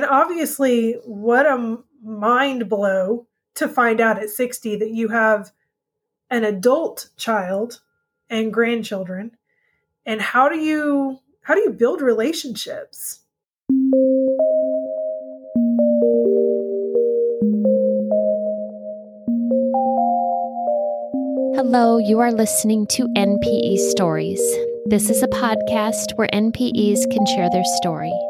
And obviously, what a mind blow to find out at 60 that you have an adult child and grandchildren. And how do you how do you build relationships? Hello, you are listening to NPE Stories. This is a podcast where NPEs can share their story.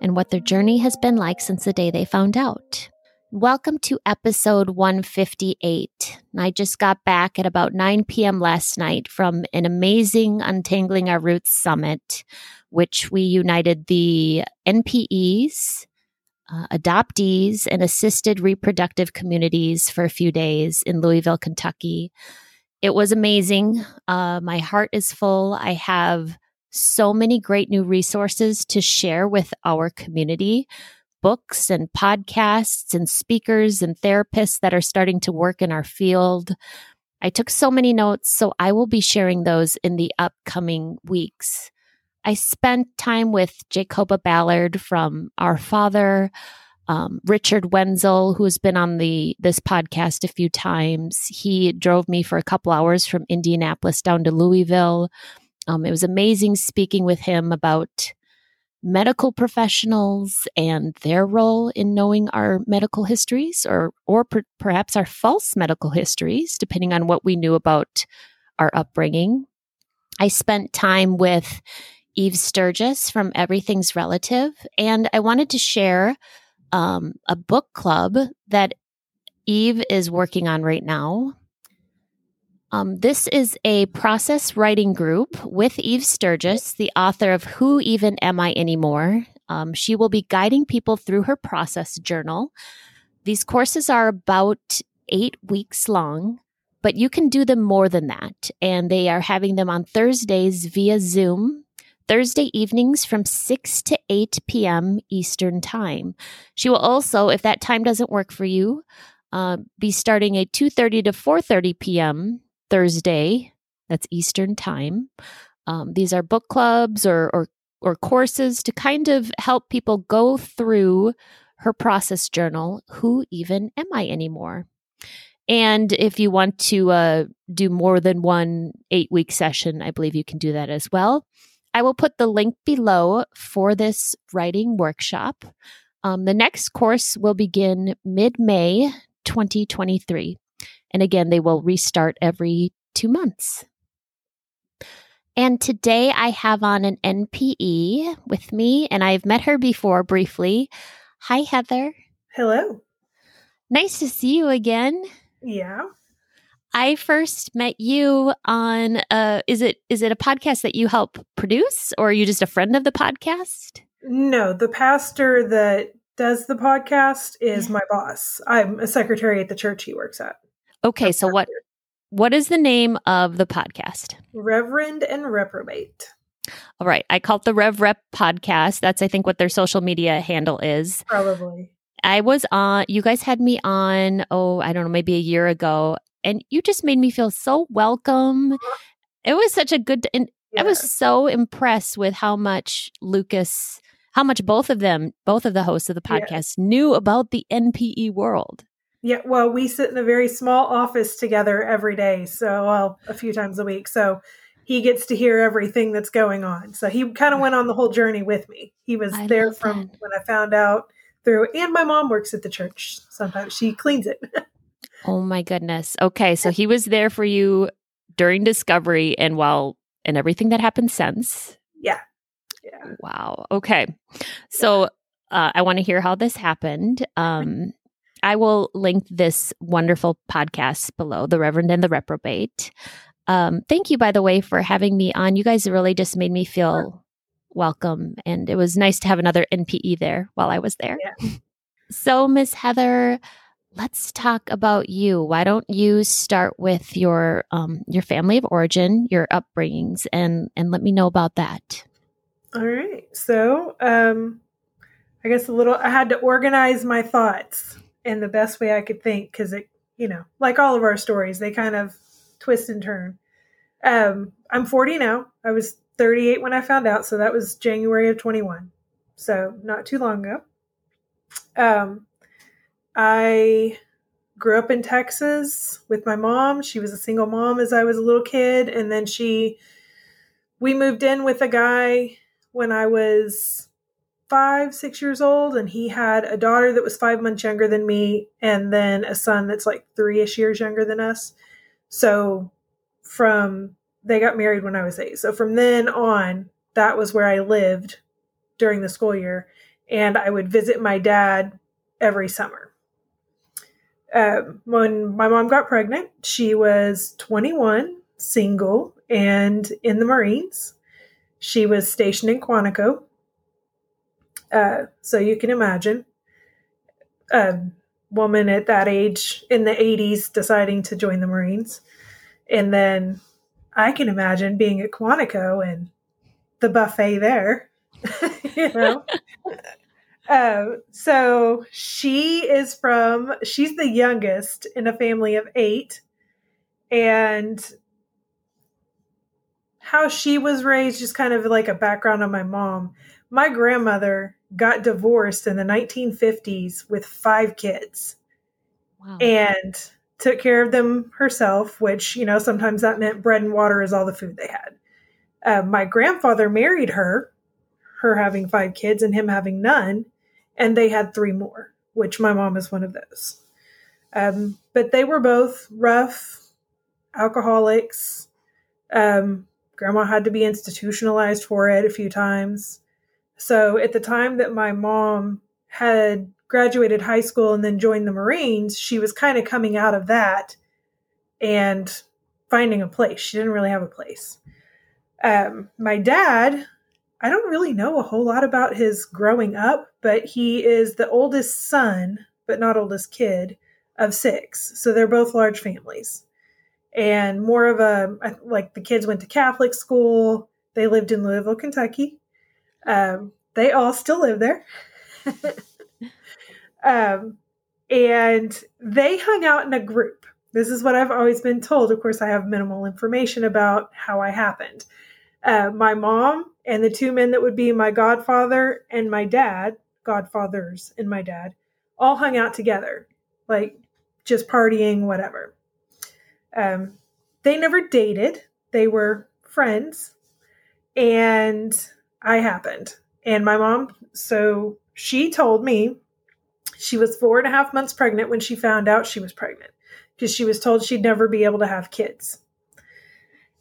and what their journey has been like since the day they found out. Welcome to episode 158. I just got back at about 9 p.m. last night from an amazing Untangling Our Roots summit, which we united the NPEs, uh, adoptees and assisted reproductive communities for a few days in Louisville, Kentucky. It was amazing. Uh, my heart is full. I have so many great new resources to share with our community books and podcasts and speakers and therapists that are starting to work in our field. I took so many notes, so I will be sharing those in the upcoming weeks. I spent time with Jacoba Ballard from Our Father, um, Richard Wenzel, who has been on the this podcast a few times. He drove me for a couple hours from Indianapolis down to Louisville. Um, it was amazing speaking with him about medical professionals and their role in knowing our medical histories, or or per- perhaps our false medical histories, depending on what we knew about our upbringing. I spent time with Eve Sturges from Everything's Relative, and I wanted to share um, a book club that Eve is working on right now. Um, this is a process writing group with Eve Sturges, the author of Who Even Am I Anymore? Um, she will be guiding people through her process journal. These courses are about eight weeks long, but you can do them more than that. And they are having them on Thursdays via Zoom Thursday evenings from 6 to 8 p.m. Eastern Time. She will also, if that time doesn't work for you, uh, be starting a 2.30 to 4.30 p.m. Thursday. That's Eastern Time. Um, these are book clubs or, or, or courses to kind of help people go through her process journal. Who even am I anymore? And if you want to uh, do more than one eight week session, I believe you can do that as well. I will put the link below for this writing workshop. Um, the next course will begin mid May 2023. And again, they will restart every two months. And today I have on an NPE with me, and I've met her before briefly. Hi, Heather. Hello. Nice to see you again. Yeah. I first met you on uh is it is it a podcast that you help produce or are you just a friend of the podcast? No, the pastor that does the podcast is yeah. my boss. I'm a secretary at the church he works at. Okay, so what what is the name of the podcast? Reverend and Reprobate. All right. I call it the Rev Rep podcast. That's I think what their social media handle is. Probably. I was on you guys had me on oh, I don't know, maybe a year ago and you just made me feel so welcome. It was such a good and yeah. I was so impressed with how much Lucas how much both of them, both of the hosts of the podcast yeah. knew about the NPE world. Yeah, well, we sit in a very small office together every day, so well, a few times a week. So he gets to hear everything that's going on. So he kind of went on the whole journey with me. He was I there from that. when I found out through and my mom works at the church. Sometimes she cleans it. Oh my goodness. Okay, so he was there for you during discovery and while and everything that happened since. Yeah. Yeah. Wow. Okay. So uh, I want to hear how this happened. Um, I will link this wonderful podcast below, The Reverend and the Reprobate. Um, thank you, by the way, for having me on. You guys really just made me feel welcome, and it was nice to have another NPE there while I was there. Yeah. So, Miss Heather, let's talk about you. Why don't you start with your um, your family of origin, your upbringings, and and let me know about that. All right. So, um, I guess a little. I had to organize my thoughts in the best way I could think because it, you know, like all of our stories, they kind of twist and turn. Um, I'm 40 now. I was 38 when I found out, so that was January of 21. So not too long ago. Um, I grew up in Texas with my mom. She was a single mom as I was a little kid, and then she we moved in with a guy when I was five, six years old, and he had a daughter that was five months younger than me, and then a son that's like three ish years younger than us. So from they got married when I was eight. So from then on, that was where I lived during the school year, and I would visit my dad every summer um, when my mom got pregnant, she was 21, single, and in the Marines. She was stationed in Quantico. Uh, so you can imagine a woman at that age in the 80s deciding to join the Marines. And then I can imagine being at Quantico and the buffet there, you know. Um, so she is from, she's the youngest in a family of eight. And how she was raised, just kind of like a background on my mom. My grandmother got divorced in the 1950s with five kids wow. and took care of them herself, which, you know, sometimes that meant bread and water is all the food they had. Uh, my grandfather married her, her having five kids and him having none and they had three more, which my mom is one of those. Um, but they were both rough alcoholics. Um, grandma had to be institutionalized for it a few times. So at the time that my mom had graduated high school and then joined the Marines, she was kind of coming out of that and finding a place. She didn't really have a place. Um, my dad I don't really know a whole lot about his growing up, but he is the oldest son, but not oldest kid, of six. So they're both large families. And more of a, like the kids went to Catholic school. They lived in Louisville, Kentucky. Um, they all still live there. um, and they hung out in a group. This is what I've always been told. Of course, I have minimal information about how I happened. Uh, my mom and the two men that would be my godfather and my dad, godfathers and my dad, all hung out together, like just partying, whatever. Um, they never dated, they were friends, and I happened. And my mom, so she told me she was four and a half months pregnant when she found out she was pregnant because she was told she'd never be able to have kids.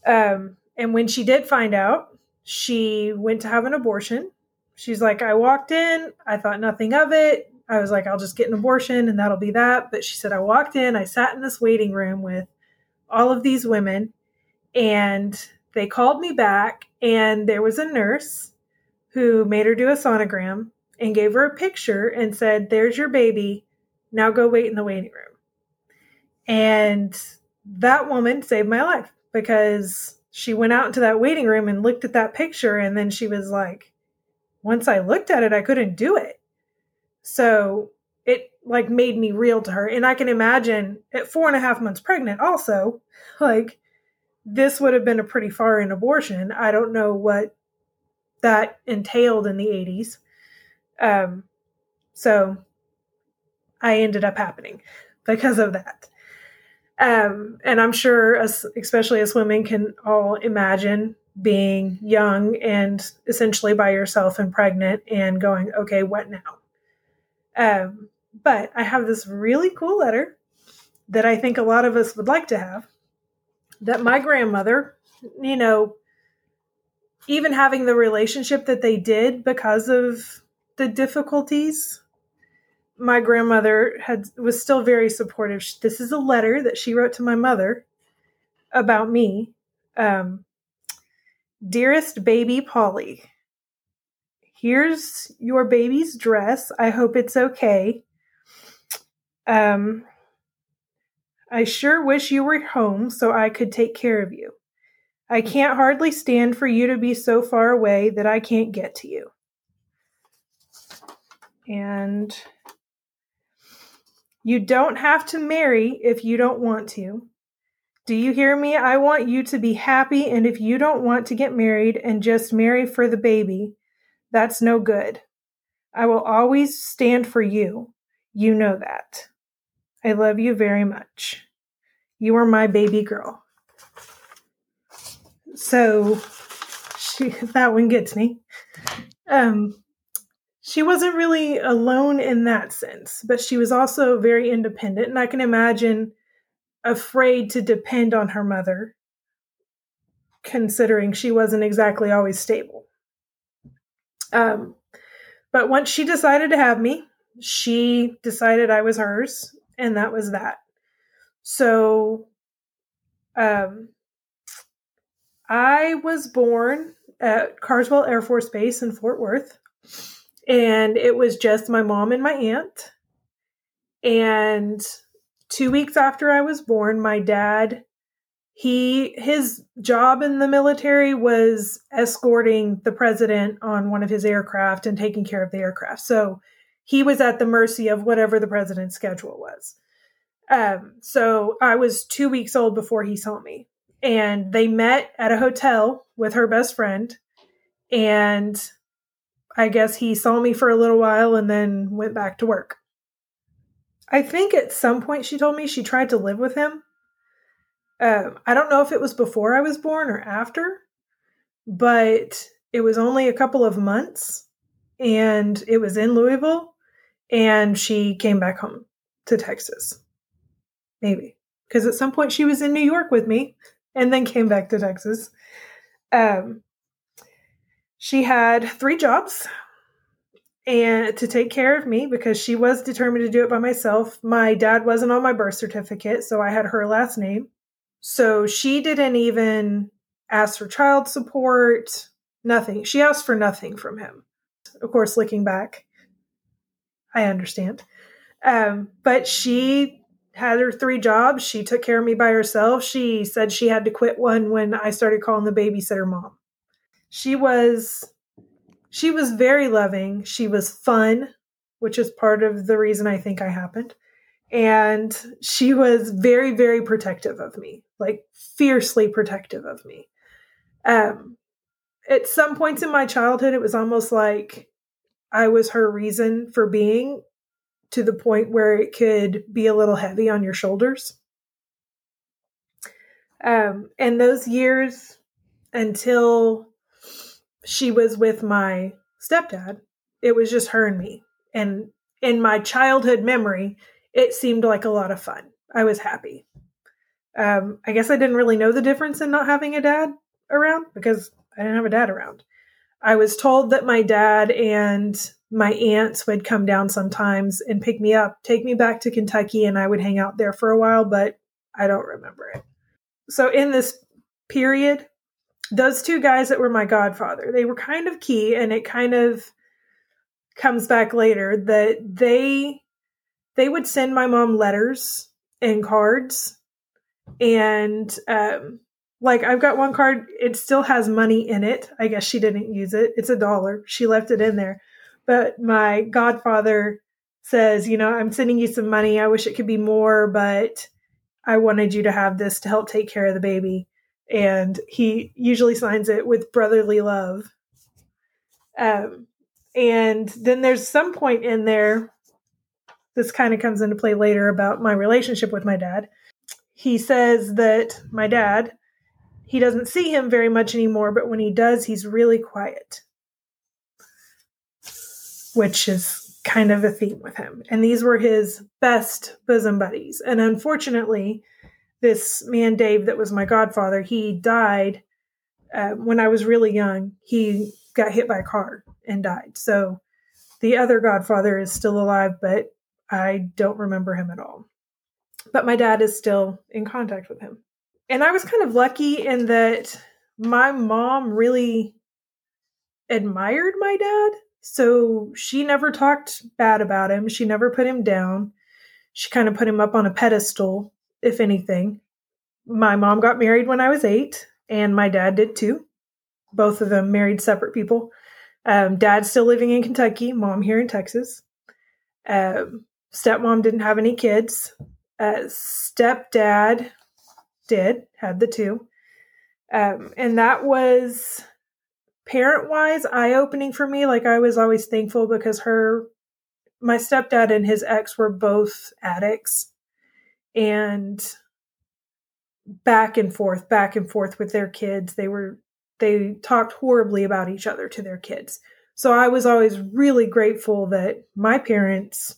Um, and when she did find out, she went to have an abortion. She's like, I walked in, I thought nothing of it. I was like, I'll just get an abortion and that'll be that. But she said, I walked in, I sat in this waiting room with all of these women, and they called me back, and there was a nurse who made her do a sonogram and gave her a picture and said, There's your baby. Now go wait in the waiting room. And that woman saved my life because she went out into that waiting room and looked at that picture and then she was like once i looked at it i couldn't do it so it like made me real to her and i can imagine at four and a half months pregnant also like this would have been a pretty far in abortion. I don't know what that entailed in the 80s um so i ended up happening because of that. Um, and I'm sure, especially as women, can all imagine being young and essentially by yourself and pregnant and going, okay, what now? Um, but I have this really cool letter that I think a lot of us would like to have that my grandmother, you know, even having the relationship that they did because of the difficulties my grandmother had was still very supportive. This is a letter that she wrote to my mother about me. Um, Dearest baby Polly, here's your baby's dress. I hope it's okay. Um, I sure wish you were home so I could take care of you. I can't hardly stand for you to be so far away that I can't get to you. And you don't have to marry if you don't want to. Do you hear me? I want you to be happy, and if you don't want to get married and just marry for the baby, that's no good. I will always stand for you. You know that. I love you very much. You are my baby girl. So she that one gets me. Um she wasn't really alone in that sense, but she was also very independent and I can imagine afraid to depend on her mother considering she wasn't exactly always stable. Um but once she decided to have me, she decided I was hers and that was that. So um I was born at Carswell Air Force Base in Fort Worth, and it was just my mom and my aunt. And two weeks after I was born, my dad he his job in the military was escorting the president on one of his aircraft and taking care of the aircraft. So he was at the mercy of whatever the president's schedule was. Um, so I was two weeks old before he saw me. And they met at a hotel with her best friend. And i guess he saw me for a little while and then went back to work. I think at some point she told me she tried to live with him. Um, i don't know if it was before i was born or after but it was only a couple of months and it was in louisville and she came back home to texas maybe because at some point she was in new york with me and then came back to Texas. Um, she had three jobs and to take care of me because she was determined to do it by myself. My dad wasn't on my birth certificate, so I had her last name. So she didn't even ask for child support, nothing. She asked for nothing from him. Of course, looking back, I understand. Um, but she had her three jobs. She took care of me by herself. She said she had to quit one when I started calling the babysitter mom. She was she was very loving. She was fun, which is part of the reason I think I happened. And she was very very protective of me, like fiercely protective of me. Um at some points in my childhood it was almost like I was her reason for being to the point where it could be a little heavy on your shoulders. Um, and those years until she was with my stepdad, it was just her and me. And in my childhood memory, it seemed like a lot of fun. I was happy. Um, I guess I didn't really know the difference in not having a dad around because I didn't have a dad around. I was told that my dad and my aunts would come down sometimes and pick me up, take me back to Kentucky, and I would hang out there for a while, but I don't remember it. So, in this period, those two guys that were my godfather, they were kind of key, and it kind of comes back later that they they would send my mom letters and cards and um like I've got one card it still has money in it. I guess she didn't use it. It's a dollar. She left it in there but my godfather says, you know, I'm sending you some money. I wish it could be more, but I wanted you to have this to help take care of the baby. And he usually signs it with brotherly love. Um, and then there's some point in there, this kind of comes into play later about my relationship with my dad. He says that my dad, he doesn't see him very much anymore, but when he does, he's really quiet which is kind of a theme with him. And these were his best bosom buddies. And unfortunately, this man, Dave, that was my godfather, he died uh, when I was really young. He got hit by a car and died. So the other godfather is still alive, but I don't remember him at all. But my dad is still in contact with him. And I was kind of lucky in that my mom really admired my dad so she never talked bad about him. She never put him down. she kind of put him up on a pedestal, if anything. My mom got married when I was eight, and my dad did too. Both of them married separate people. Um, dad's still living in Kentucky, mom here in Texas. Um, stepmom didn't have any kids. Uh, stepdad did, had the two. Um, and that was parent wise eye opening for me. Like I was always thankful because her, my stepdad and his ex were both addicts and back and forth, back and forth with their kids. They were, they talked horribly about each other to their kids. So I was always really grateful that my parents,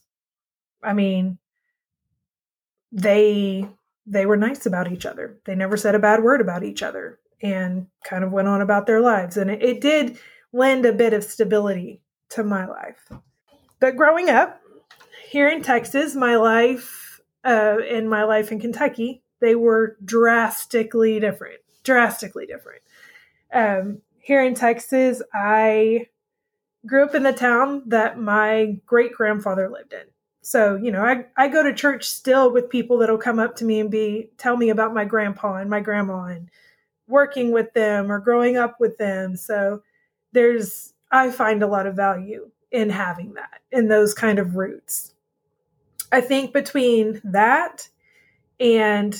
I mean, they they were nice about each other. They never said a bad word about each other and kind of went on about their lives. And it, it did lend a bit of stability to my life. But growing up here in Texas, my life uh, and my life in Kentucky, they were drastically different. Drastically different. Um, here in Texas, I grew up in the town that my great grandfather lived in. So, you know, I, I go to church still with people that'll come up to me and be tell me about my grandpa and my grandma and working with them or growing up with them. So there's I find a lot of value in having that in those kind of roots. I think between that and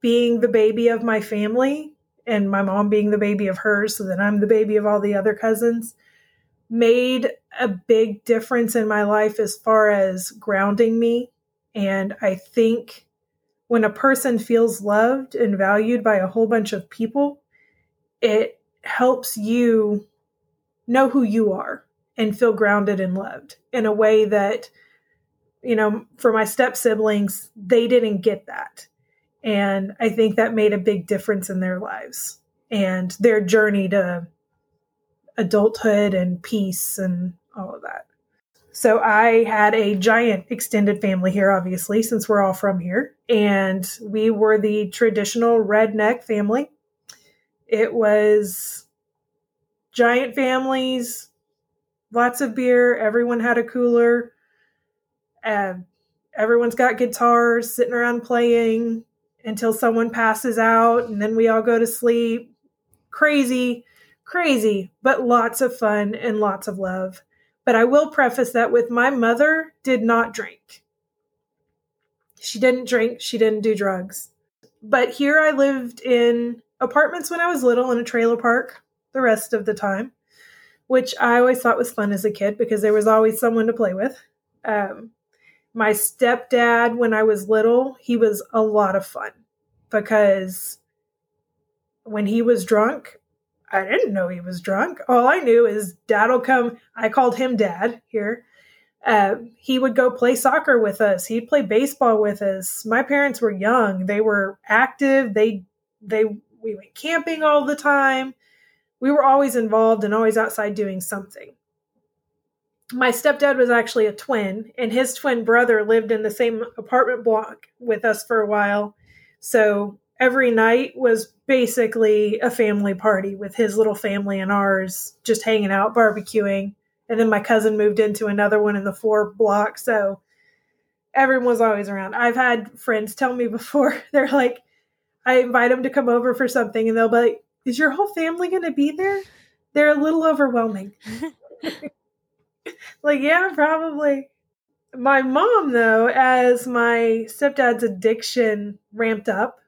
being the baby of my family and my mom being the baby of hers so that I'm the baby of all the other cousins made a big difference in my life as far as grounding me. And I think when a person feels loved and valued by a whole bunch of people, it helps you know who you are and feel grounded and loved in a way that, you know, for my step siblings, they didn't get that. And I think that made a big difference in their lives and their journey to adulthood and peace and all of that. So I had a giant extended family here, obviously, since we're all from here. And we were the traditional redneck family. It was giant families, lots of beer, everyone had a cooler. Everyone's got guitars sitting around playing until someone passes out, and then we all go to sleep. Crazy crazy, but lots of fun and lots of love. But I will preface that with my mother did not drink. She didn't drink, she didn't do drugs. But here I lived in apartments when I was little in a trailer park the rest of the time, which I always thought was fun as a kid because there was always someone to play with. Um, my stepdad, when I was little, he was a lot of fun because when he was drunk, I didn't know he was drunk. All I knew is dad'll come. I called him dad here. Uh, he would go play soccer with us. He'd play baseball with us. My parents were young. They were active. They they we went camping all the time. We were always involved and always outside doing something. My stepdad was actually a twin, and his twin brother lived in the same apartment block with us for a while. So every night was basically a family party with his little family and ours just hanging out barbecuing. And then my cousin moved into another one in the four block so everyone was always around. I've had friends tell me before they're like i invite them to come over for something and they'll be like is your whole family going to be there? They're a little overwhelming. Like yeah probably. My mom though as my stepdad's addiction ramped up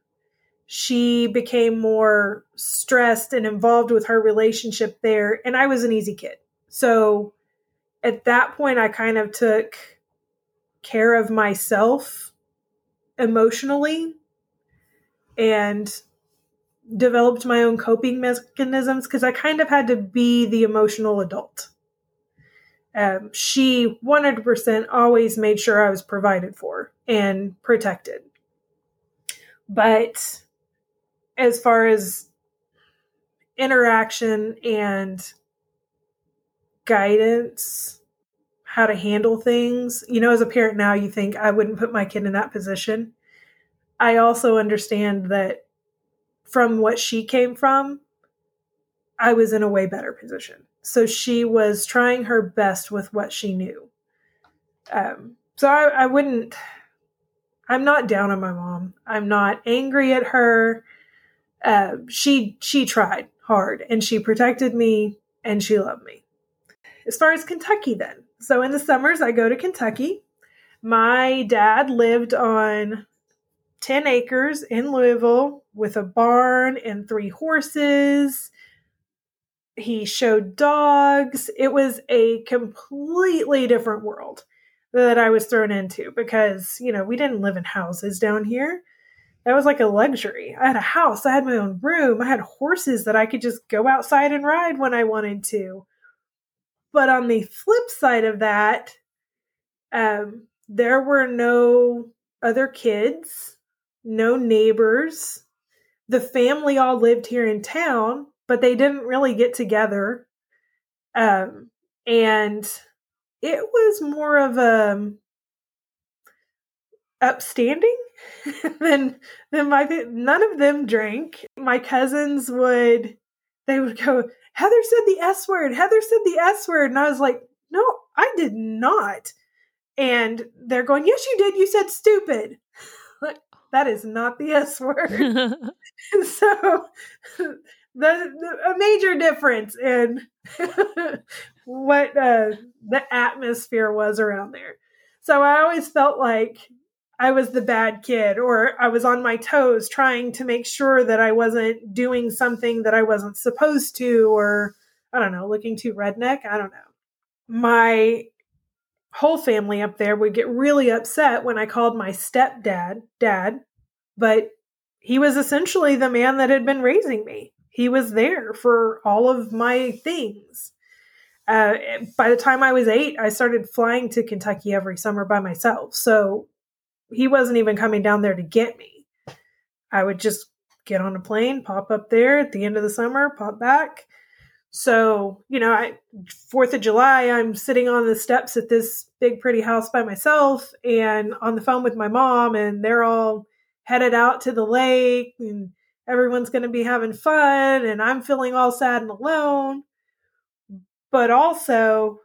she became more stressed and involved with her relationship there. And I was an easy kid. So at that point, I kind of took care of myself emotionally and developed my own coping mechanisms because I kind of had to be the emotional adult. Um, she 100% always made sure I was provided for and protected. But as far as interaction and guidance, how to handle things. You know, as a parent now, you think I wouldn't put my kid in that position. I also understand that from what she came from, I was in a way better position. So she was trying her best with what she knew. Um, so I, I wouldn't I'm not down on my mom. I'm not angry at her. Uh, she she tried hard and she protected me and she loved me. As far as Kentucky, then, so in the summers I go to Kentucky. My dad lived on 10 acres in Louisville with a barn and three horses. He showed dogs. It was a completely different world that I was thrown into because, you know, we didn't live in houses down here. That was like a luxury. I had a house, I had my own room, I had horses that I could just go outside and ride when I wanted to. But on the flip side of that, um, there were no other kids, no neighbors. The family all lived here in town, but they didn't really get together. Um, and it was more of a um, upstanding than than my none of them drank. My cousins would they would go, Heather said the S word, Heather said the S word. And I was like, No, I did not. And they're going, Yes, you did. You said stupid. that is not the S word. And so the, the, a major difference in what uh, the atmosphere was around there. So I always felt like I was the bad kid or I was on my toes trying to make sure that I wasn't doing something that I wasn't supposed to or I don't know, looking too redneck. I don't know. My whole family up there would get really upset when I called my stepdad dad, but he was essentially the man that had been raising me he was there for all of my things. Uh, by the time I was eight, I started flying to Kentucky every summer by myself. So he wasn't even coming down there to get me. I would just get on a plane, pop up there at the end of the summer, pop back. So, you know, I Fourth of July, I'm sitting on the steps at this big pretty house by myself and on the phone with my mom, and they're all headed out to the lake and everyone's going to be having fun and I'm feeling all sad and alone. But also,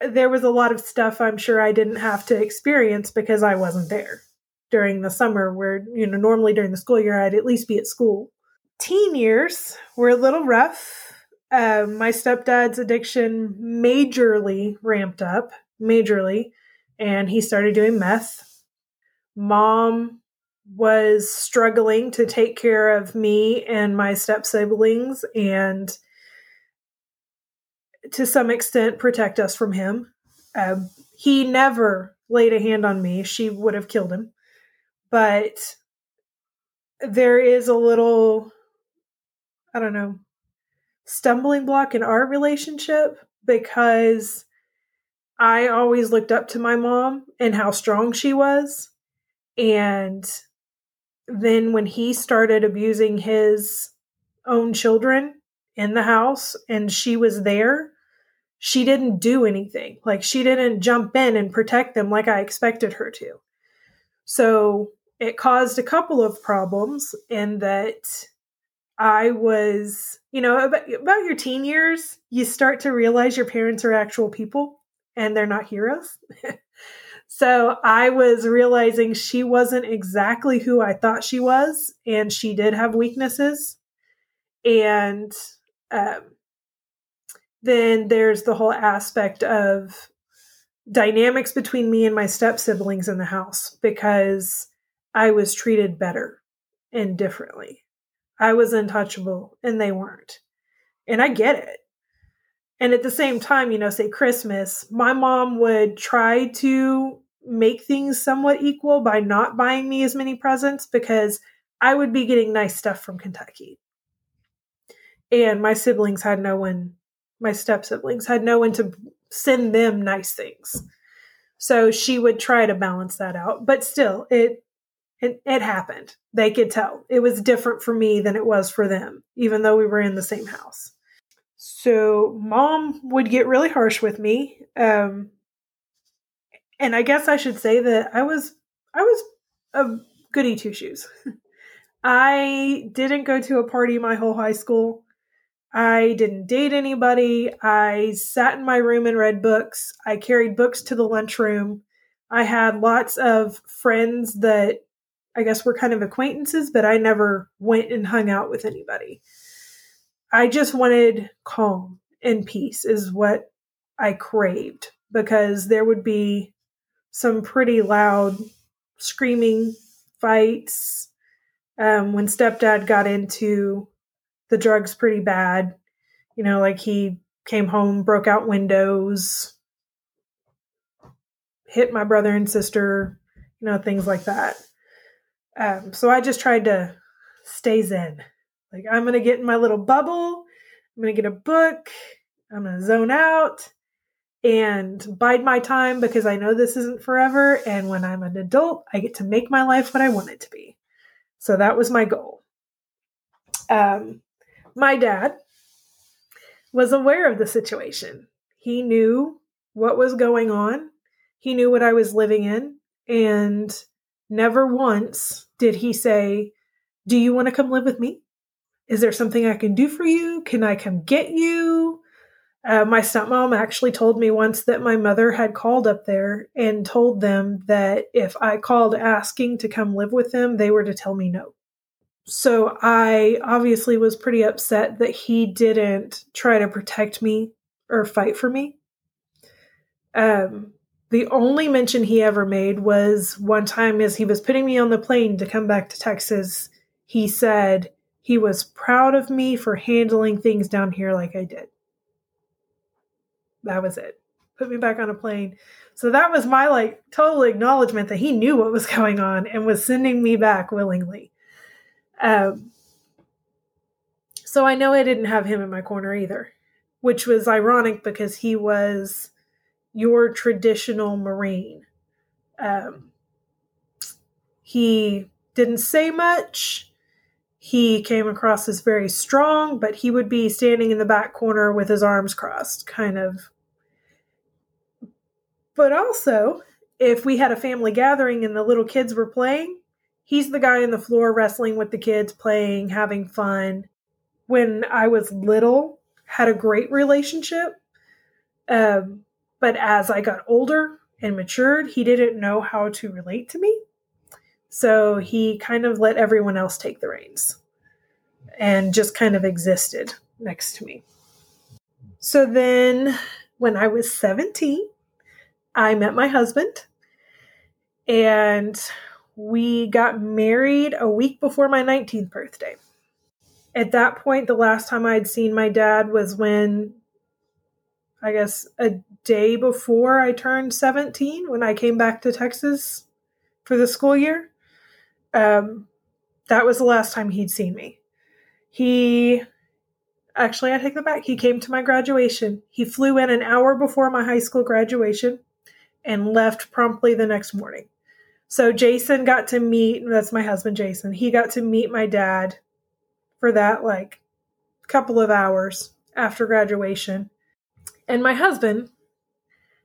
there was a lot of stuff I'm sure I didn't have to experience because I wasn't there during the summer, where, you know, normally during the school year, I'd at least be at school. Teen years were a little rough. Uh, my stepdad's addiction majorly ramped up, majorly, and he started doing meth. Mom was struggling to take care of me and my step siblings and to some extent protect us from him. Um, he never laid a hand on me. She would have killed him. But there is a little, I don't know, stumbling block in our relationship because I always looked up to my mom and how strong she was. And then when he started abusing his own children in the house and she was there, she didn't do anything. Like she didn't jump in and protect them like I expected her to. So it caused a couple of problems in that I was, you know, about, about your teen years, you start to realize your parents are actual people and they're not heroes. So I was realizing she wasn't exactly who I thought she was, and she did have weaknesses. And um, then there's the whole aspect of dynamics between me and my step siblings in the house because I was treated better and differently. I was untouchable and they weren't. And I get it. And at the same time, you know, say Christmas, my mom would try to make things somewhat equal by not buying me as many presents because I would be getting nice stuff from Kentucky. And my siblings had no one, my step siblings had no one to send them nice things. So she would try to balance that out, but still, it it, it happened. They could tell it was different for me than it was for them, even though we were in the same house. So mom would get really harsh with me. Um, and I guess I should say that I was I was a goody two shoes. I didn't go to a party my whole high school. I didn't date anybody. I sat in my room and read books. I carried books to the lunchroom. I had lots of friends that I guess were kind of acquaintances, but I never went and hung out with anybody. I just wanted calm and peace, is what I craved because there would be some pretty loud screaming fights um, when stepdad got into the drugs pretty bad. You know, like he came home, broke out windows, hit my brother and sister, you know, things like that. Um, so I just tried to stay zen. Like, I'm going to get in my little bubble. I'm going to get a book. I'm going to zone out and bide my time because I know this isn't forever. And when I'm an adult, I get to make my life what I want it to be. So that was my goal. Um, my dad was aware of the situation. He knew what was going on, he knew what I was living in, and never once did he say, Do you want to come live with me? Is there something I can do for you? Can I come get you? Uh, my stepmom actually told me once that my mother had called up there and told them that if I called asking to come live with them, they were to tell me no. So I obviously was pretty upset that he didn't try to protect me or fight for me. Um, the only mention he ever made was one time as he was putting me on the plane to come back to Texas, he said he was proud of me for handling things down here like I did that was it. Put me back on a plane. So that was my like total acknowledgement that he knew what was going on and was sending me back willingly. Um, so I know I didn't have him in my corner either, which was ironic because he was your traditional Marine. Um, he didn't say much he came across as very strong, but he would be standing in the back corner with his arms crossed, kind of. But also, if we had a family gathering and the little kids were playing, he's the guy on the floor wrestling with the kids, playing, having fun. When I was little, had a great relationship. Um, but as I got older and matured, he didn't know how to relate to me. So he kind of let everyone else take the reins and just kind of existed next to me. So then when I was 17, I met my husband and we got married a week before my 19th birthday. At that point, the last time I'd seen my dad was when I guess a day before I turned 17 when I came back to Texas for the school year. Um, that was the last time he'd seen me. He actually, I take that back. He came to my graduation. He flew in an hour before my high school graduation and left promptly the next morning. So Jason got to meet, that's my husband, Jason. He got to meet my dad for that like couple of hours after graduation. And my husband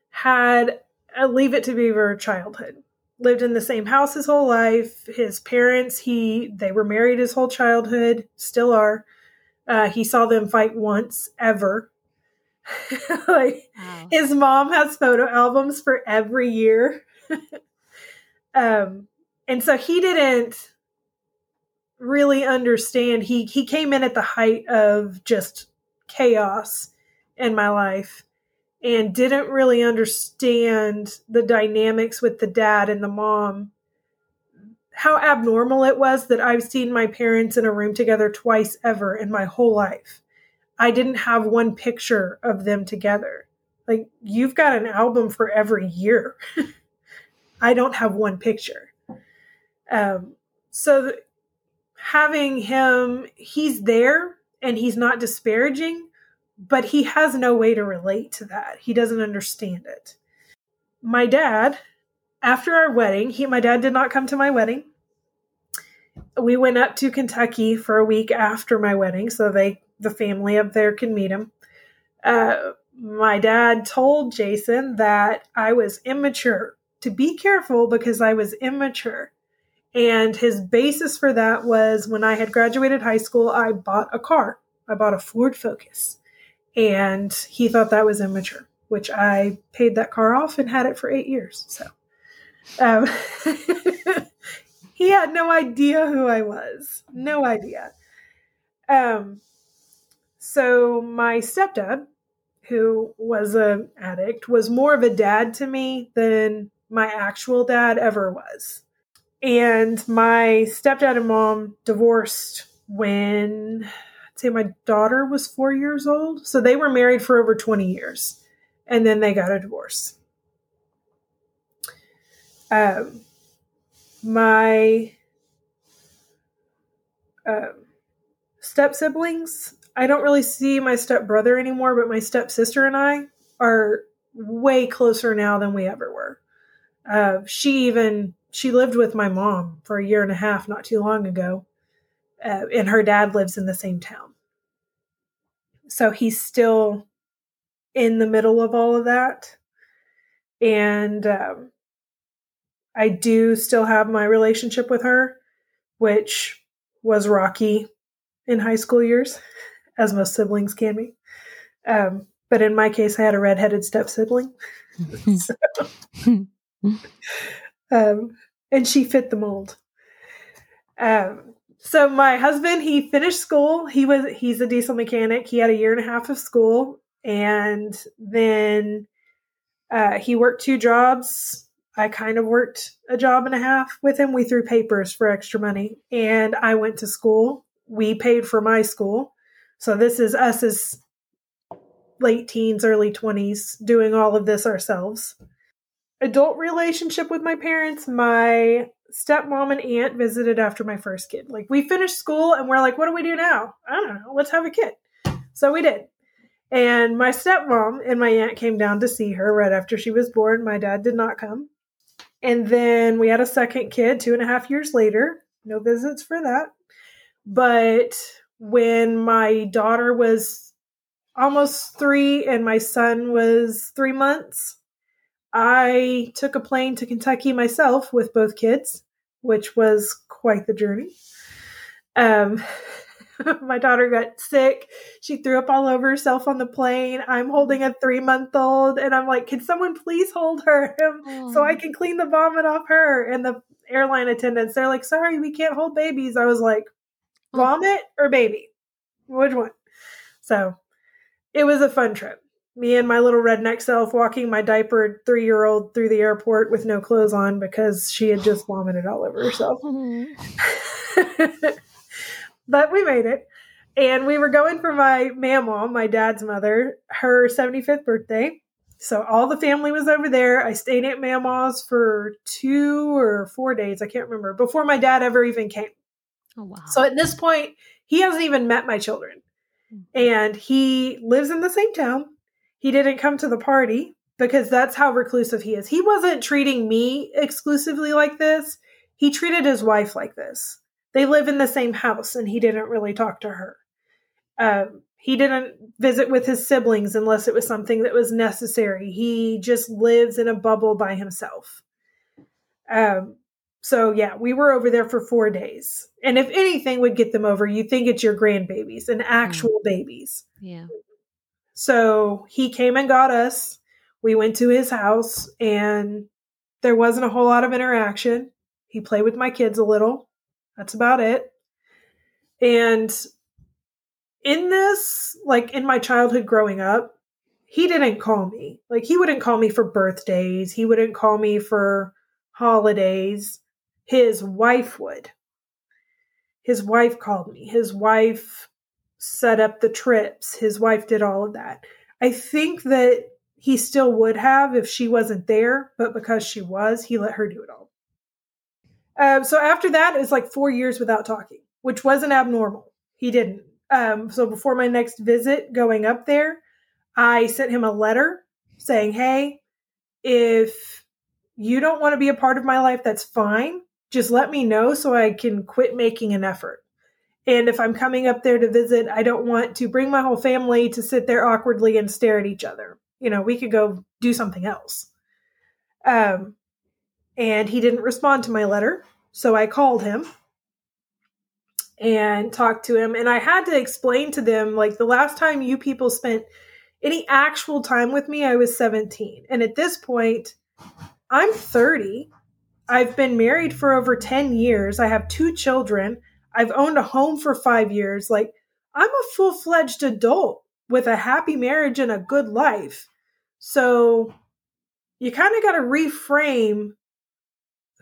had a leave it to beaver childhood lived in the same house his whole life. His parents, he they were married his whole childhood, still are. Uh, he saw them fight once ever. like wow. his mom has photo albums for every year. um, and so he didn't really understand. He he came in at the height of just chaos in my life and didn't really understand the dynamics with the dad and the mom. How abnormal it was that I've seen my parents in a room together twice ever in my whole life. I didn't have one picture of them together. Like, you've got an album for every year. I don't have one picture. Um, so, th- having him, he's there and he's not disparaging, but he has no way to relate to that. He doesn't understand it. My dad, after our wedding, he my dad did not come to my wedding. We went up to Kentucky for a week after my wedding so they the family up there can meet him. Uh, my dad told Jason that I was immature, to be careful because I was immature. And his basis for that was when I had graduated high school, I bought a car. I bought a Ford Focus and he thought that was immature which i paid that car off and had it for eight years so Um, he had no idea who I was. No idea. Um, so my stepdad, who was an addict, was more of a dad to me than my actual dad ever was. And my stepdad and mom divorced when I'd say my daughter was four years old. So they were married for over 20 years and then they got a divorce. Um, my um, step siblings, I don't really see my stepbrother anymore, but my stepsister and I are way closer now than we ever were. Uh, she even she lived with my mom for a year and a half not too long ago, uh, and her dad lives in the same town. So he's still in the middle of all of that, and um, I do still have my relationship with her, which was rocky in high school years, as most siblings can be. Um, but in my case, I had a redheaded step sibling. so, um, and she fit the mold. Um, so my husband, he finished school. He was he's a diesel mechanic. He had a year and a half of school, and then uh, he worked two jobs. I kind of worked a job and a half with him. We threw papers for extra money, and I went to school. We paid for my school, so this is us as late teens, early twenties, doing all of this ourselves adult relationship with my parents, my stepmom and aunt visited after my first kid. Like we finished school and we're like, what do we do now? I don't know. Let's have a kid. So we did. And my stepmom and my aunt came down to see her right after she was born. My dad did not come. And then we had a second kid two and a half years later. No visits for that. But when my daughter was almost three and my son was three months, I took a plane to Kentucky myself with both kids, which was quite the journey. Um, my daughter got sick. She threw up all over herself on the plane. I'm holding a three month old, and I'm like, can someone please hold her so I can clean the vomit off her? And the airline attendants, they're like, sorry, we can't hold babies. I was like, vomit or baby? Which one? So it was a fun trip me and my little redneck self walking my diapered three year old through the airport with no clothes on because she had just vomited all over herself. but we made it. And we were going for my mama, my dad's mother, her 75th birthday. So all the family was over there. I stayed at Mama's for two or four days. I can't remember before my dad ever even came. Oh, wow. So at this point, he hasn't even met my children. Hmm. And he lives in the same town he didn't come to the party because that's how reclusive he is. He wasn't treating me exclusively like this. He treated his wife like this. They live in the same house and he didn't really talk to her. Um, he didn't visit with his siblings unless it was something that was necessary. He just lives in a bubble by himself. Um, so yeah, we were over there for four days. And if anything would get them over, you think it's your grandbabies and actual mm. babies. Yeah. So he came and got us. We went to his house and there wasn't a whole lot of interaction. He played with my kids a little. That's about it. And in this, like in my childhood growing up, he didn't call me. Like he wouldn't call me for birthdays, he wouldn't call me for holidays. His wife would. His wife called me. His wife set up the trips. His wife did all of that. I think that he still would have if she wasn't there, but because she was, he let her do it all. Um, so after that, it was like four years without talking, which wasn't abnormal. He didn't. Um, so before my next visit going up there, I sent him a letter saying, Hey, if you don't want to be a part of my life, that's fine. Just let me know so I can quit making an effort. And if I'm coming up there to visit, I don't want to bring my whole family to sit there awkwardly and stare at each other. You know, we could go do something else. Um, and he didn't respond to my letter. So I called him and talked to him. And I had to explain to them like the last time you people spent any actual time with me, I was 17. And at this point, I'm 30 I've been married for over 10 years. I have two children. I've owned a home for five years. Like, I'm a full fledged adult with a happy marriage and a good life. So, you kind of got to reframe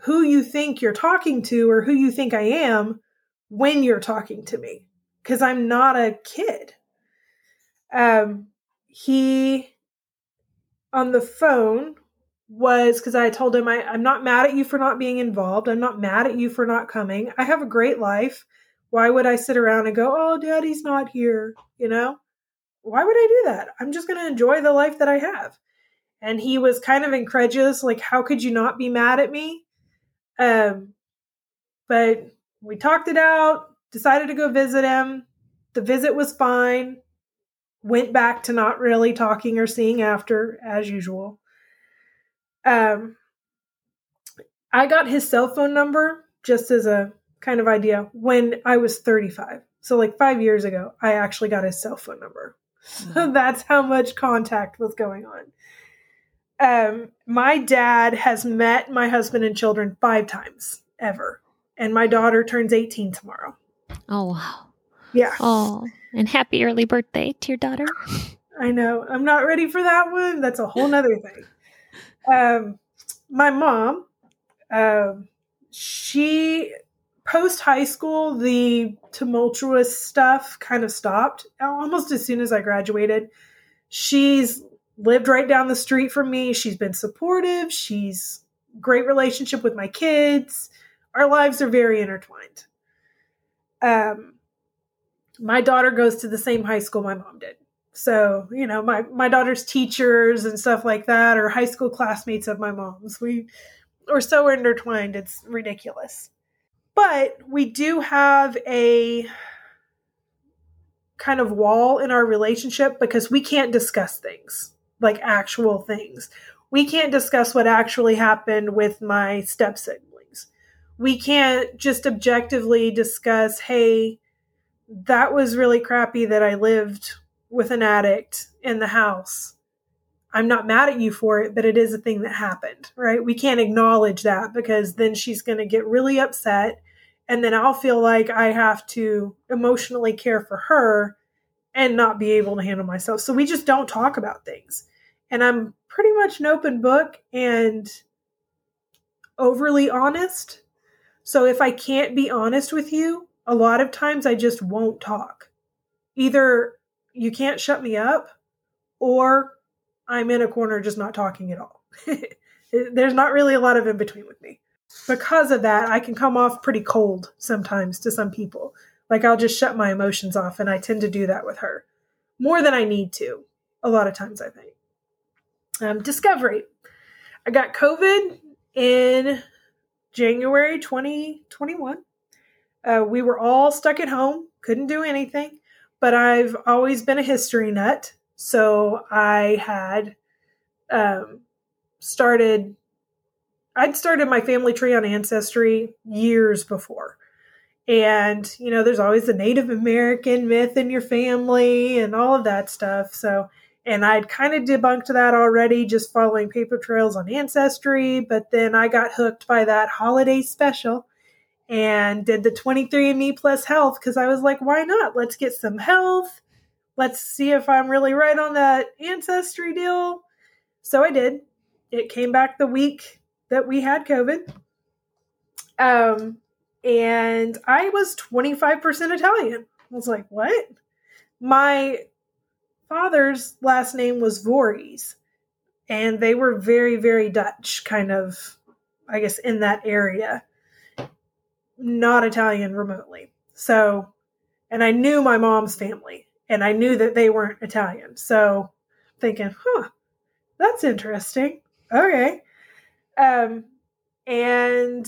who you think you're talking to or who you think I am when you're talking to me because I'm not a kid. Um, he on the phone was because I told him I, I'm not mad at you for not being involved. I'm not mad at you for not coming. I have a great life. Why would I sit around and go, oh, daddy's not here? You know, why would I do that? I'm just going to enjoy the life that I have. And he was kind of incredulous, like, how could you not be mad at me? Um, but we talked it out, decided to go visit him. The visit was fine. Went back to not really talking or seeing after, as usual. Um, I got his cell phone number just as a kind of idea when I was 35. So, like five years ago, I actually got his cell phone number. So mm-hmm. that's how much contact was going on. Um, my dad has met my husband and children five times ever, and my daughter turns 18 tomorrow. Oh, wow. Yeah. Oh, and happy early birthday to your daughter. I know. I'm not ready for that one. That's a whole nother thing. Um, my mom, um, she post high school, the tumultuous stuff kind of stopped almost as soon as I graduated. She's lived right down the street from me. She's been supportive. She's great relationship with my kids. Our lives are very intertwined. Um, my daughter goes to the same high school my mom did. So, you know, my, my daughter's teachers and stuff like that or high school classmates of my mom's. We are so intertwined, it's ridiculous. But we do have a kind of wall in our relationship because we can't discuss things like actual things. We can't discuss what actually happened with my step siblings. We can't just objectively discuss, hey, that was really crappy that I lived with an addict in the house. I'm not mad at you for it, but it is a thing that happened, right? We can't acknowledge that because then she's going to get really upset. And then I'll feel like I have to emotionally care for her and not be able to handle myself. So we just don't talk about things. And I'm pretty much an open book and overly honest. So if I can't be honest with you, a lot of times I just won't talk. Either you can't shut me up or I'm in a corner just not talking at all. There's not really a lot of in between with me. Because of that, I can come off pretty cold sometimes to some people. Like I'll just shut my emotions off, and I tend to do that with her more than I need to, a lot of times, I think. Um, discovery. I got COVID in January 2021. Uh, we were all stuck at home, couldn't do anything but I've always been a history nut. So I had um, started, I'd started my family tree on Ancestry years before. And, you know, there's always the Native American myth in your family and all of that stuff. So, and I'd kind of debunked that already just following paper trails on Ancestry. But then I got hooked by that holiday special and did the 23andMe plus health because I was like, why not? Let's get some health. Let's see if I'm really right on that ancestry deal. So I did. It came back the week that we had COVID. Um, and I was 25% Italian. I was like, what? My father's last name was Voorhees, and they were very, very Dutch, kind of, I guess, in that area not Italian remotely. So, and I knew my mom's family and I knew that they weren't Italian. So, thinking, huh, that's interesting. Okay. Um, and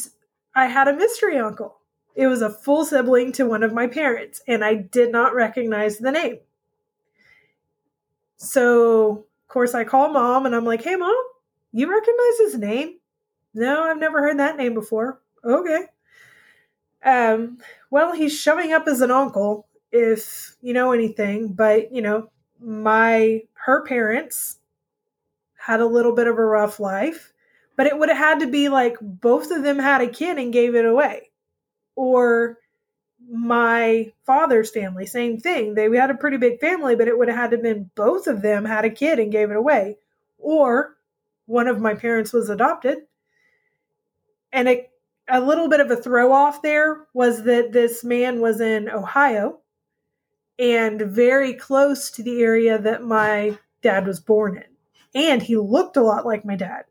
I had a mystery uncle. It was a full sibling to one of my parents, and I did not recognize the name. So, of course, I call mom and I'm like, hey, mom, you recognize his name? No, I've never heard that name before. Okay. Um, well, he's showing up as an uncle, if you know anything, but you know, my her parents had a little bit of a rough life. but it would have had to be like both of them had a kid and gave it away. Or my father's family, same thing. They we had a pretty big family, but it would have had to been both of them had a kid and gave it away. Or one of my parents was adopted. And a, a little bit of a throw off there was that this man was in Ohio and very close to the area that my dad was born in. And he looked a lot like my dad.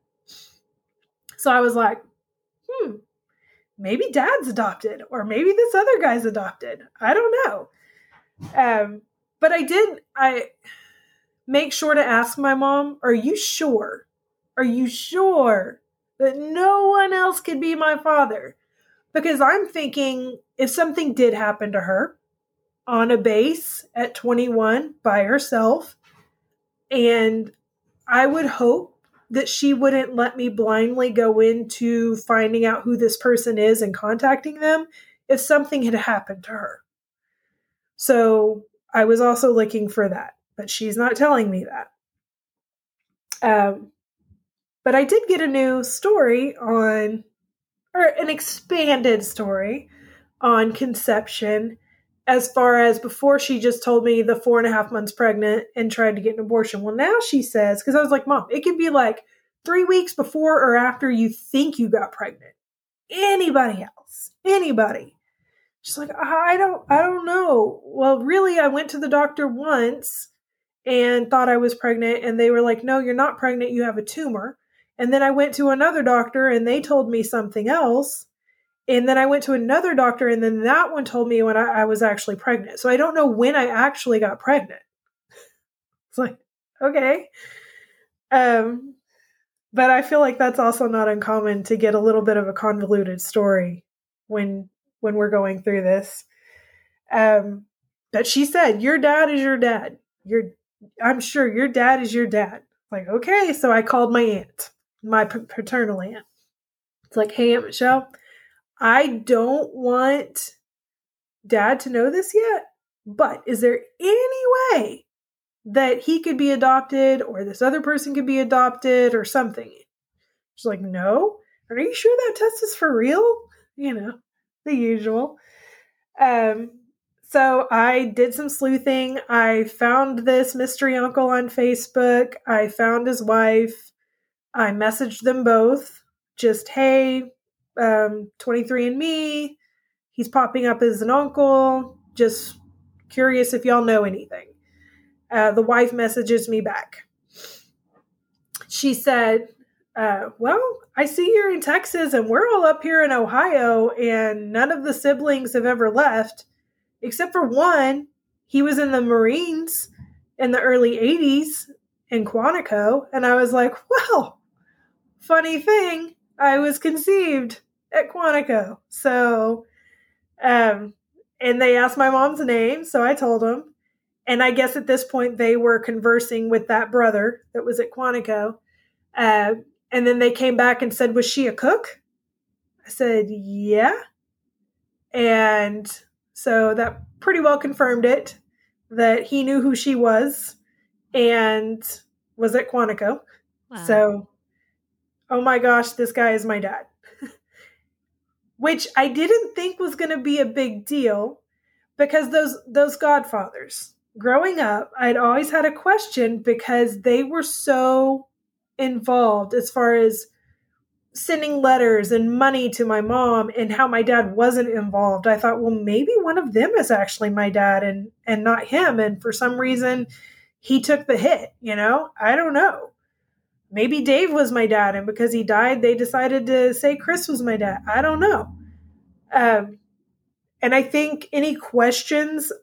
So I was like, hmm, maybe dad's adopted, or maybe this other guy's adopted. I don't know. Um, but I did, I make sure to ask my mom, are you sure? Are you sure that no one else could be my father? Because I'm thinking if something did happen to her, on a base at 21 by herself. And I would hope that she wouldn't let me blindly go into finding out who this person is and contacting them if something had happened to her. So I was also looking for that, but she's not telling me that. Um, but I did get a new story on, or an expanded story on conception as far as before she just told me the four and a half months pregnant and tried to get an abortion. Well, now she says, because I was like, Mom, it could be like three weeks before or after you think you got pregnant. Anybody else, anybody. She's like, uh, I don't, I don't know. Well, really, I went to the doctor once and thought I was pregnant, and they were like, No, you're not pregnant. You have a tumor. And then I went to another doctor and they told me something else. And then I went to another doctor, and then that one told me when I, I was actually pregnant. So I don't know when I actually got pregnant. It's like, okay. Um, but I feel like that's also not uncommon to get a little bit of a convoluted story when when we're going through this. Um, but she said, "Your dad is your dad. Your, I'm sure your dad is your dad." Like, okay, so I called my aunt, my paternal aunt. It's like, "Hey, Aunt Michelle." I don't want dad to know this yet, but is there any way that he could be adopted or this other person could be adopted or something? She's like, no. Are you sure that test is for real? You know, the usual. Um, so I did some sleuthing. I found this mystery uncle on Facebook. I found his wife. I messaged them both. Just, hey, um, 23andMe. He's popping up as an uncle. Just curious if y'all know anything. Uh, the wife messages me back. She said, uh, Well, I see you're in Texas and we're all up here in Ohio, and none of the siblings have ever left, except for one. He was in the Marines in the early 80s in Quantico. And I was like, Well, funny thing, I was conceived at Quantico. So, um, and they asked my mom's name, so I told them. And I guess at this point they were conversing with that brother that was at Quantico. Uh, and then they came back and said, Was she a cook? I said, Yeah. And so that pretty well confirmed it that he knew who she was and was at Quantico. Wow. So, oh my gosh, this guy is my dad. Which I didn't think was going to be a big deal because those those godfathers growing up I'd always had a question because they were so involved as far as sending letters and money to my mom and how my dad wasn't involved. I thought well maybe one of them is actually my dad and and not him. And for some reason he took the hit you know? I don't know Maybe Dave was my dad, and because he died, they decided to say Chris was my dad. I don't know. Um, and I think any questions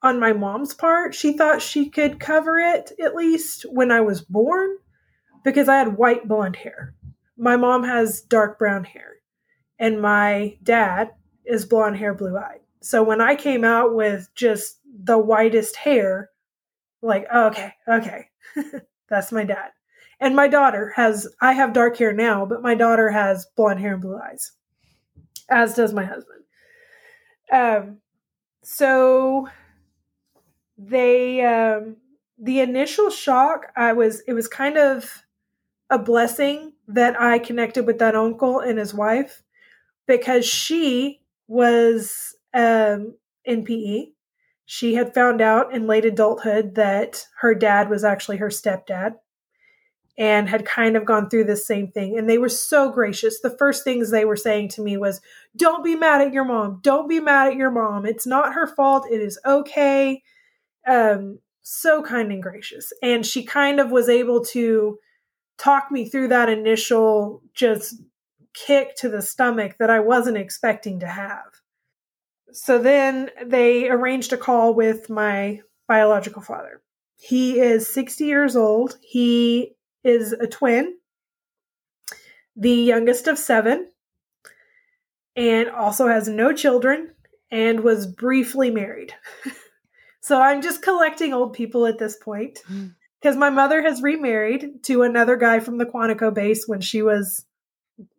on my mom's part, she thought she could cover it at least when I was born because I had white blonde hair. My mom has dark brown hair, and my dad is blonde hair, blue eyed. So when I came out with just the whitest hair, like, okay, okay, that's my dad. And my daughter has, I have dark hair now, but my daughter has blonde hair and blue eyes, as does my husband. Um, so they, um, the initial shock, I was, it was kind of a blessing that I connected with that uncle and his wife because she was um, an NPE. She had found out in late adulthood that her dad was actually her stepdad and had kind of gone through the same thing. And they were so gracious. The first things they were saying to me was, Don't be mad at your mom. Don't be mad at your mom. It's not her fault. It is okay. Um, so kind and gracious. And she kind of was able to talk me through that initial just kick to the stomach that I wasn't expecting to have. So then they arranged a call with my biological father. He is 60 years old. He is a twin, the youngest of seven, and also has no children and was briefly married. so I'm just collecting old people at this point because my mother has remarried to another guy from the Quantico base when she was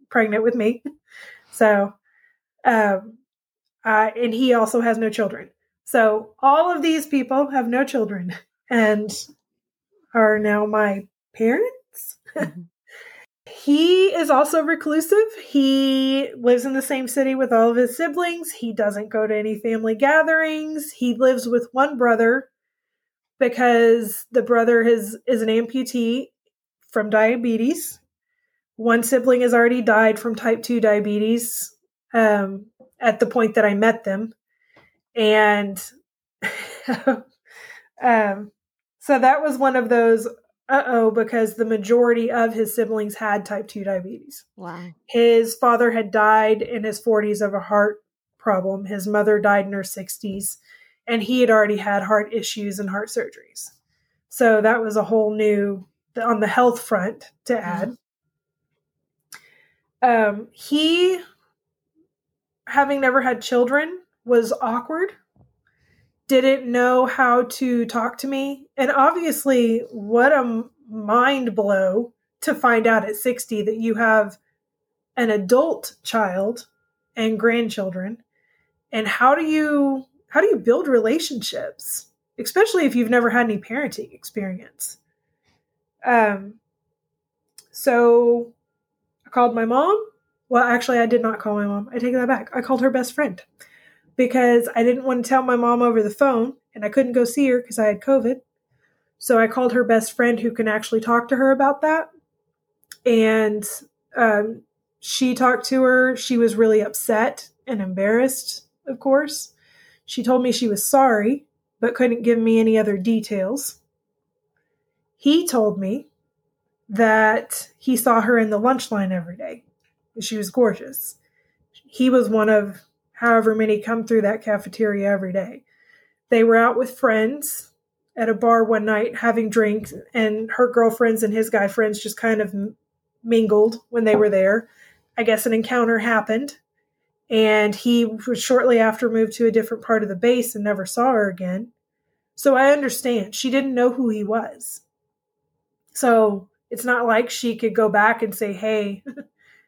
pregnant with me. So, um, uh, and he also has no children. So all of these people have no children and are now my parents. Mm-hmm. he is also reclusive. He lives in the same city with all of his siblings. He doesn't go to any family gatherings. He lives with one brother because the brother is, is an amputee from diabetes. One sibling has already died from type 2 diabetes um, at the point that I met them. And um, so that was one of those uh oh, because the majority of his siblings had type 2 diabetes. Wow. His father had died in his 40s of a heart problem. His mother died in her 60s, and he had already had heart issues and heart surgeries. So that was a whole new, on the health front to mm-hmm. add. Mm-hmm. Um, he, having never had children, was awkward didn't know how to talk to me. And obviously, what a mind blow to find out at 60 that you have an adult child and grandchildren. And how do you how do you build relationships, especially if you've never had any parenting experience? Um so I called my mom. Well, actually I did not call my mom. I take that back. I called her best friend because I didn't want to tell my mom over the phone and I couldn't go see her because I had COVID. So I called her best friend who can actually talk to her about that. And um, she talked to her. She was really upset and embarrassed, of course. She told me she was sorry, but couldn't give me any other details. He told me that he saw her in the lunch line every day. She was gorgeous. He was one of however many come through that cafeteria every day. They were out with friends at a bar one night having drinks, and her girlfriends and his guy friends just kind of mingled when they were there. I guess an encounter happened, and he was shortly after moved to a different part of the base and never saw her again. So I understand. She didn't know who he was. So it's not like she could go back and say, hey,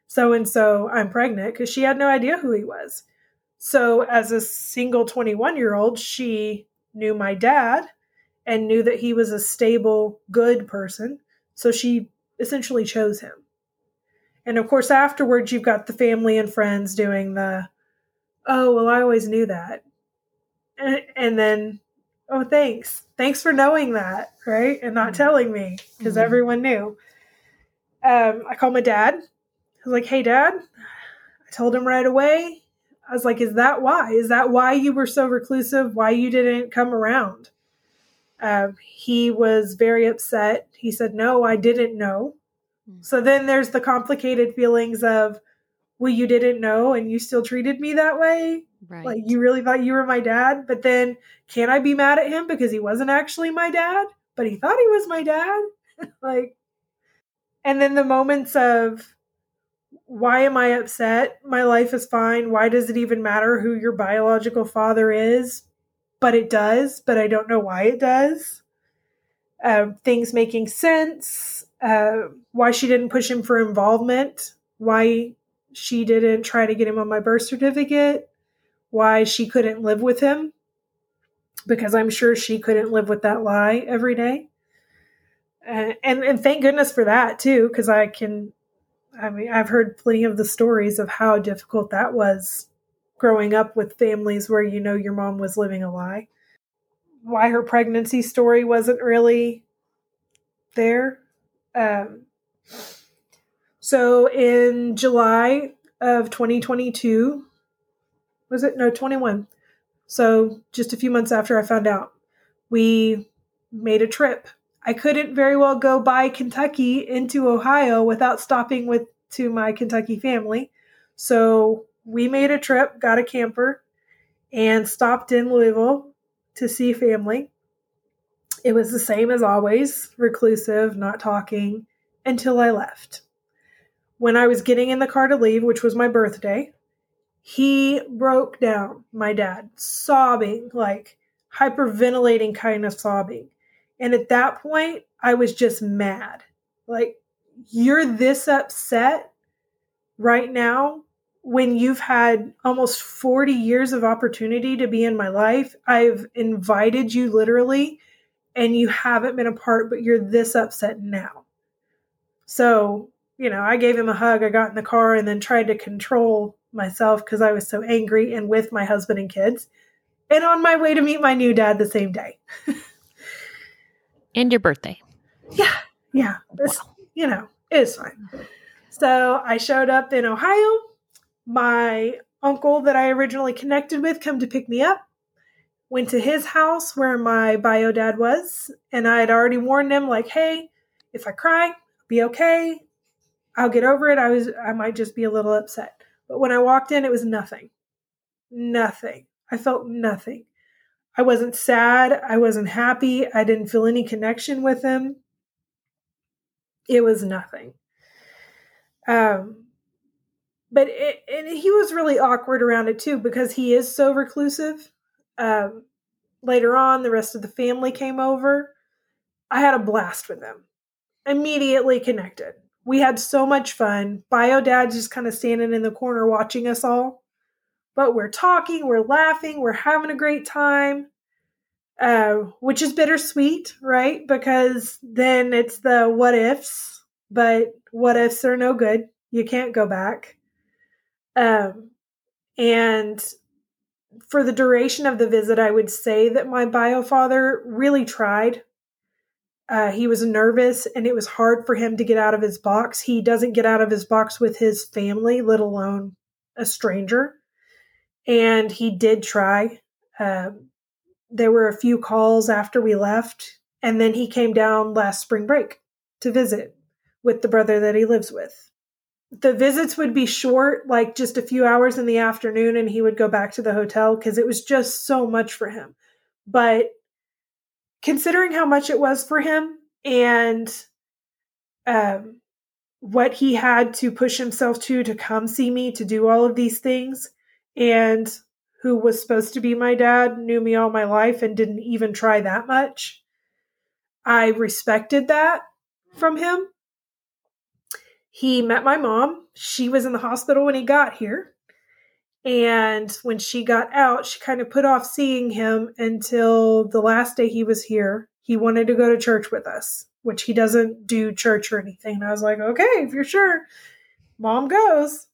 so and so, I'm pregnant, because she had no idea who he was. So, as a single 21 year old, she knew my dad and knew that he was a stable, good person. So, she essentially chose him. And of course, afterwards, you've got the family and friends doing the, oh, well, I always knew that. And, and then, oh, thanks. Thanks for knowing that, right? And not mm-hmm. telling me because mm-hmm. everyone knew. Um, I called my dad. I was like, hey, dad. I told him right away I was like, is that why? Is that why you were so reclusive? Why you didn't come around? Uh, he was very upset. He said, no, I didn't know. Mm. So then there's the complicated feelings of, well, you didn't know and you still treated me that way. Right. Like you really thought you were my dad. But then can I be mad at him because he wasn't actually my dad, but he thought he was my dad? like, and then the moments of, why am I upset? My life is fine. Why does it even matter who your biological father is? But it does, but I don't know why it does. Uh, things making sense. Uh, why she didn't push him for involvement. Why she didn't try to get him on my birth certificate. Why she couldn't live with him. Because I'm sure she couldn't live with that lie every day. and and, and thank goodness for that too, because I can. I mean, I've heard plenty of the stories of how difficult that was growing up with families where you know your mom was living a lie. Why her pregnancy story wasn't really there. Um, so in July of 2022, was it? No, 21. So just a few months after I found out, we made a trip. I couldn't very well go by Kentucky into Ohio without stopping with to my Kentucky family. So we made a trip, got a camper, and stopped in Louisville to see family. It was the same as always, reclusive, not talking until I left. When I was getting in the car to leave, which was my birthday, he broke down, my dad, sobbing, like hyperventilating kind of sobbing. And at that point, I was just mad. Like, you're this upset right now when you've had almost 40 years of opportunity to be in my life. I've invited you literally, and you haven't been a part, but you're this upset now. So, you know, I gave him a hug. I got in the car and then tried to control myself because I was so angry and with my husband and kids, and on my way to meet my new dad the same day. and your birthday. Yeah, yeah. You know, it's fine. So I showed up in Ohio. My uncle that I originally connected with come to pick me up. Went to his house where my bio dad was, and I had already warned him, like, hey, if I cry, be okay. I'll get over it. I was I might just be a little upset. But when I walked in, it was nothing. Nothing. I felt nothing. I wasn't sad. I wasn't happy. I didn't feel any connection with him. It was nothing. Um, but it, and he was really awkward around it too because he is so reclusive. Um, later on, the rest of the family came over. I had a blast with them. Immediately connected we had so much fun. Bio dad just kind of standing in the corner watching us all. But we're talking, we're laughing, we're having a great time, uh, which is bittersweet, right? Because then it's the what ifs, but what ifs are no good. You can't go back. Um, and for the duration of the visit, I would say that my bio father really tried uh, he was nervous and it was hard for him to get out of his box. He doesn't get out of his box with his family, let alone a stranger. And he did try. Uh, there were a few calls after we left, and then he came down last spring break to visit with the brother that he lives with. The visits would be short, like just a few hours in the afternoon, and he would go back to the hotel because it was just so much for him. But considering how much it was for him and um, what he had to push himself to to come see me to do all of these things and who was supposed to be my dad knew me all my life and didn't even try that much i respected that from him he met my mom she was in the hospital when he got here and when she got out, she kind of put off seeing him until the last day he was here. He wanted to go to church with us, which he doesn't do church or anything. And I was like, okay, if you're sure, mom goes.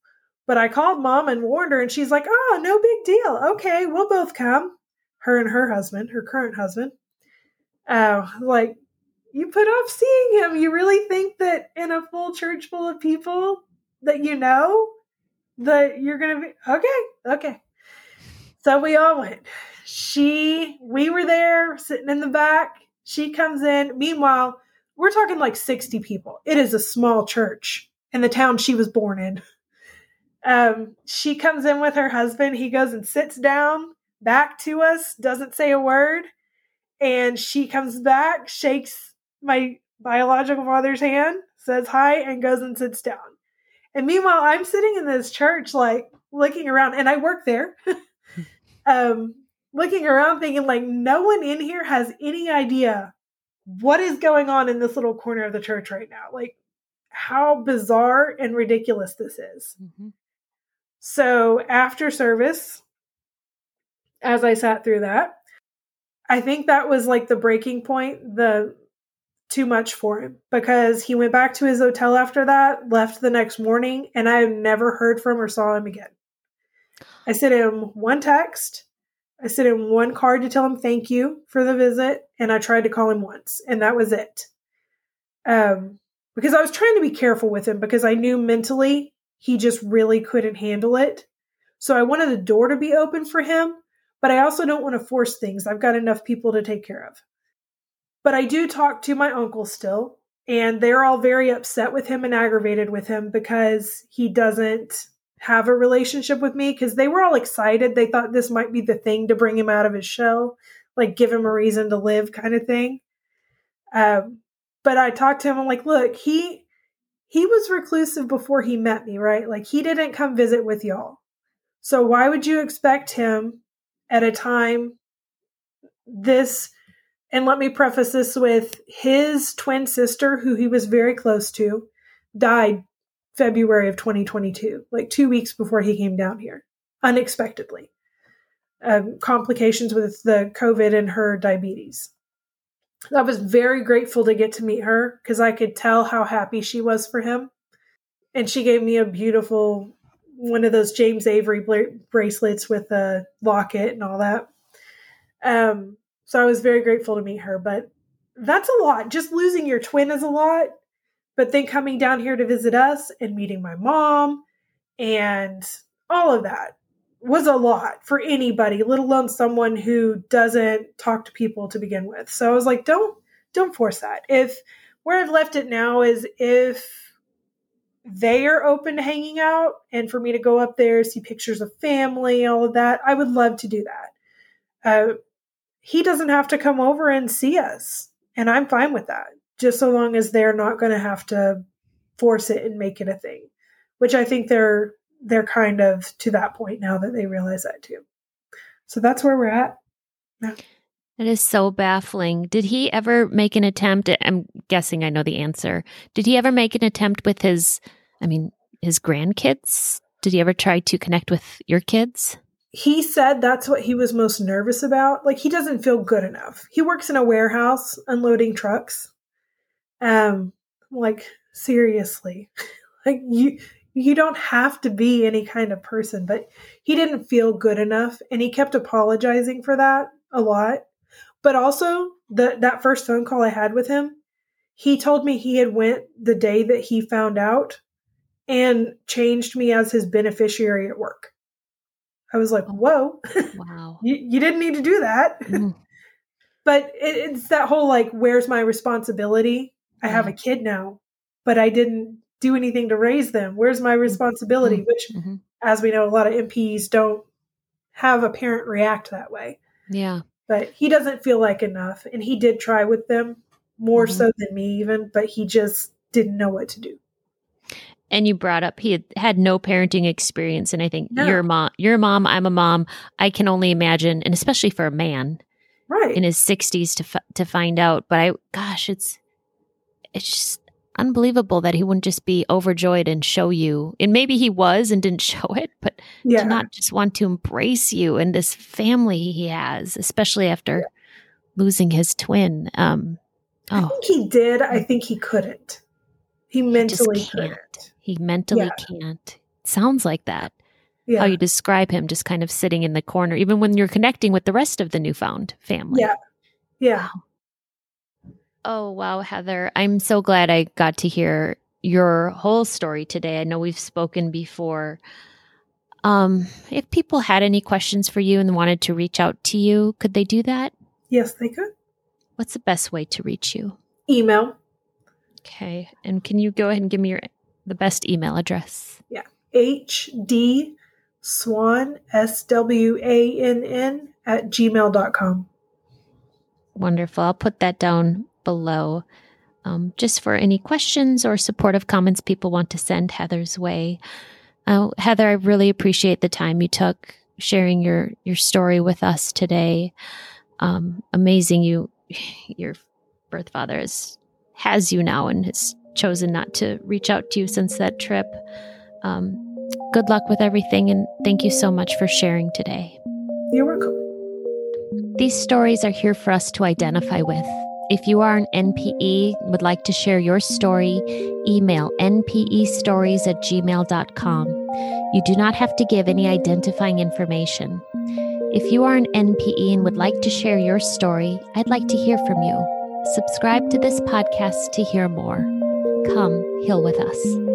But I called mom and warned her, and she's like, oh, no big deal. Okay, we'll both come. Her and her husband, her current husband. Oh, like, you put off seeing him. You really think that in a full church full of people that you know, that you're gonna be okay, okay. So we all went. She, we were there sitting in the back. She comes in. Meanwhile, we're talking like 60 people. It is a small church in the town she was born in. Um, she comes in with her husband. He goes and sits down back to us, doesn't say a word. And she comes back, shakes my biological father's hand, says hi, and goes and sits down. And meanwhile, I'm sitting in this church, like looking around, and I work there. um, looking around, thinking like no one in here has any idea what is going on in this little corner of the church right now. Like how bizarre and ridiculous this is. Mm-hmm. So after service, as I sat through that, I think that was like the breaking point. The too much for him because he went back to his hotel after that, left the next morning, and I never heard from or saw him again. I sent him one text. I sent him one card to tell him thank you for the visit, and I tried to call him once, and that was it. Um, because I was trying to be careful with him because I knew mentally he just really couldn't handle it. So I wanted the door to be open for him, but I also don't want to force things. I've got enough people to take care of. But I do talk to my uncle still, and they're all very upset with him and aggravated with him because he doesn't have a relationship with me because they were all excited. They thought this might be the thing to bring him out of his shell, like give him a reason to live kind of thing. Um, but I talked to him. I'm like, look, he he was reclusive before he met me, right? Like he didn't come visit with y'all. So why would you expect him at a time this and let me preface this with his twin sister who he was very close to died February of 2022, like 2 weeks before he came down here unexpectedly. Um, complications with the COVID and her diabetes. I was very grateful to get to meet her because I could tell how happy she was for him. And she gave me a beautiful one of those James Avery bla- bracelets with a locket and all that. Um, so I was very grateful to meet her, but that's a lot. Just losing your twin is a lot. But then coming down here to visit us and meeting my mom and all of that was a lot for anybody, let alone someone who doesn't talk to people to begin with. So I was like, don't don't force that. If where I've left it now is if they are open to hanging out and for me to go up there, see pictures of family, all of that, I would love to do that. Uh, he doesn't have to come over and see us, and I'm fine with that, just so long as they're not going to have to force it and make it a thing, which I think they're they're kind of to that point now that they realize that too. So that's where we're at. Yeah. That is so baffling. Did he ever make an attempt? I'm guessing I know the answer. Did he ever make an attempt with his, I mean, his grandkids? Did he ever try to connect with your kids? He said that's what he was most nervous about. Like he doesn't feel good enough. He works in a warehouse unloading trucks. Um, like seriously, like you you don't have to be any kind of person, but he didn't feel good enough and he kept apologizing for that a lot. But also the that first phone call I had with him, he told me he had went the day that he found out and changed me as his beneficiary at work. I was like, "Whoa. Wow. you, you didn't need to do that." Mm. but it, it's that whole like where's my responsibility? I have a kid now, but I didn't do anything to raise them? Where's my mm-hmm. responsibility? Mm-hmm. Which, mm-hmm. as we know, a lot of NPEs don't have a parent react that way. Yeah. But he doesn't feel like enough. And he did try with them more mm-hmm. so than me, even, but he just didn't know what to do. And you brought up he had, had no parenting experience, and I think no. your mom, your mom, I'm a mom. I can only imagine, and especially for a man, right in his 60s to f- to find out. But I, gosh, it's it's just unbelievable that he wouldn't just be overjoyed and show you. And maybe he was and didn't show it, but yeah. to not just want to embrace you and this family he has, especially after yeah. losing his twin. Um, oh. I think he did. I think he couldn't. He mentally he can't. Couldn't. He mentally yeah. can't. Sounds like that. Yeah. How you describe him just kind of sitting in the corner, even when you're connecting with the rest of the newfound family. Yeah. Yeah. Wow. Oh, wow, Heather. I'm so glad I got to hear your whole story today. I know we've spoken before. Um, if people had any questions for you and wanted to reach out to you, could they do that? Yes, they could. What's the best way to reach you? Email. Okay. And can you go ahead and give me your the best email address? Yeah. HD Swann S W A N N at gmail.com. Wonderful. I'll put that down below. Um, just for any questions or supportive comments people want to send Heather's way. Uh, Heather, I really appreciate the time you took sharing your your story with us today. Um, amazing, you your birth father has has you now and has chosen not to reach out to you since that trip. Um, good luck with everything, and thank you so much for sharing today. You're welcome. These stories are here for us to identify with If you are an NPE would like to share your story, email npestories at gmail.com. You do not have to give any identifying information. If you are an NPE and would like to share your story, I'd like to hear from you. Subscribe to this podcast to hear more. Come, heal with us.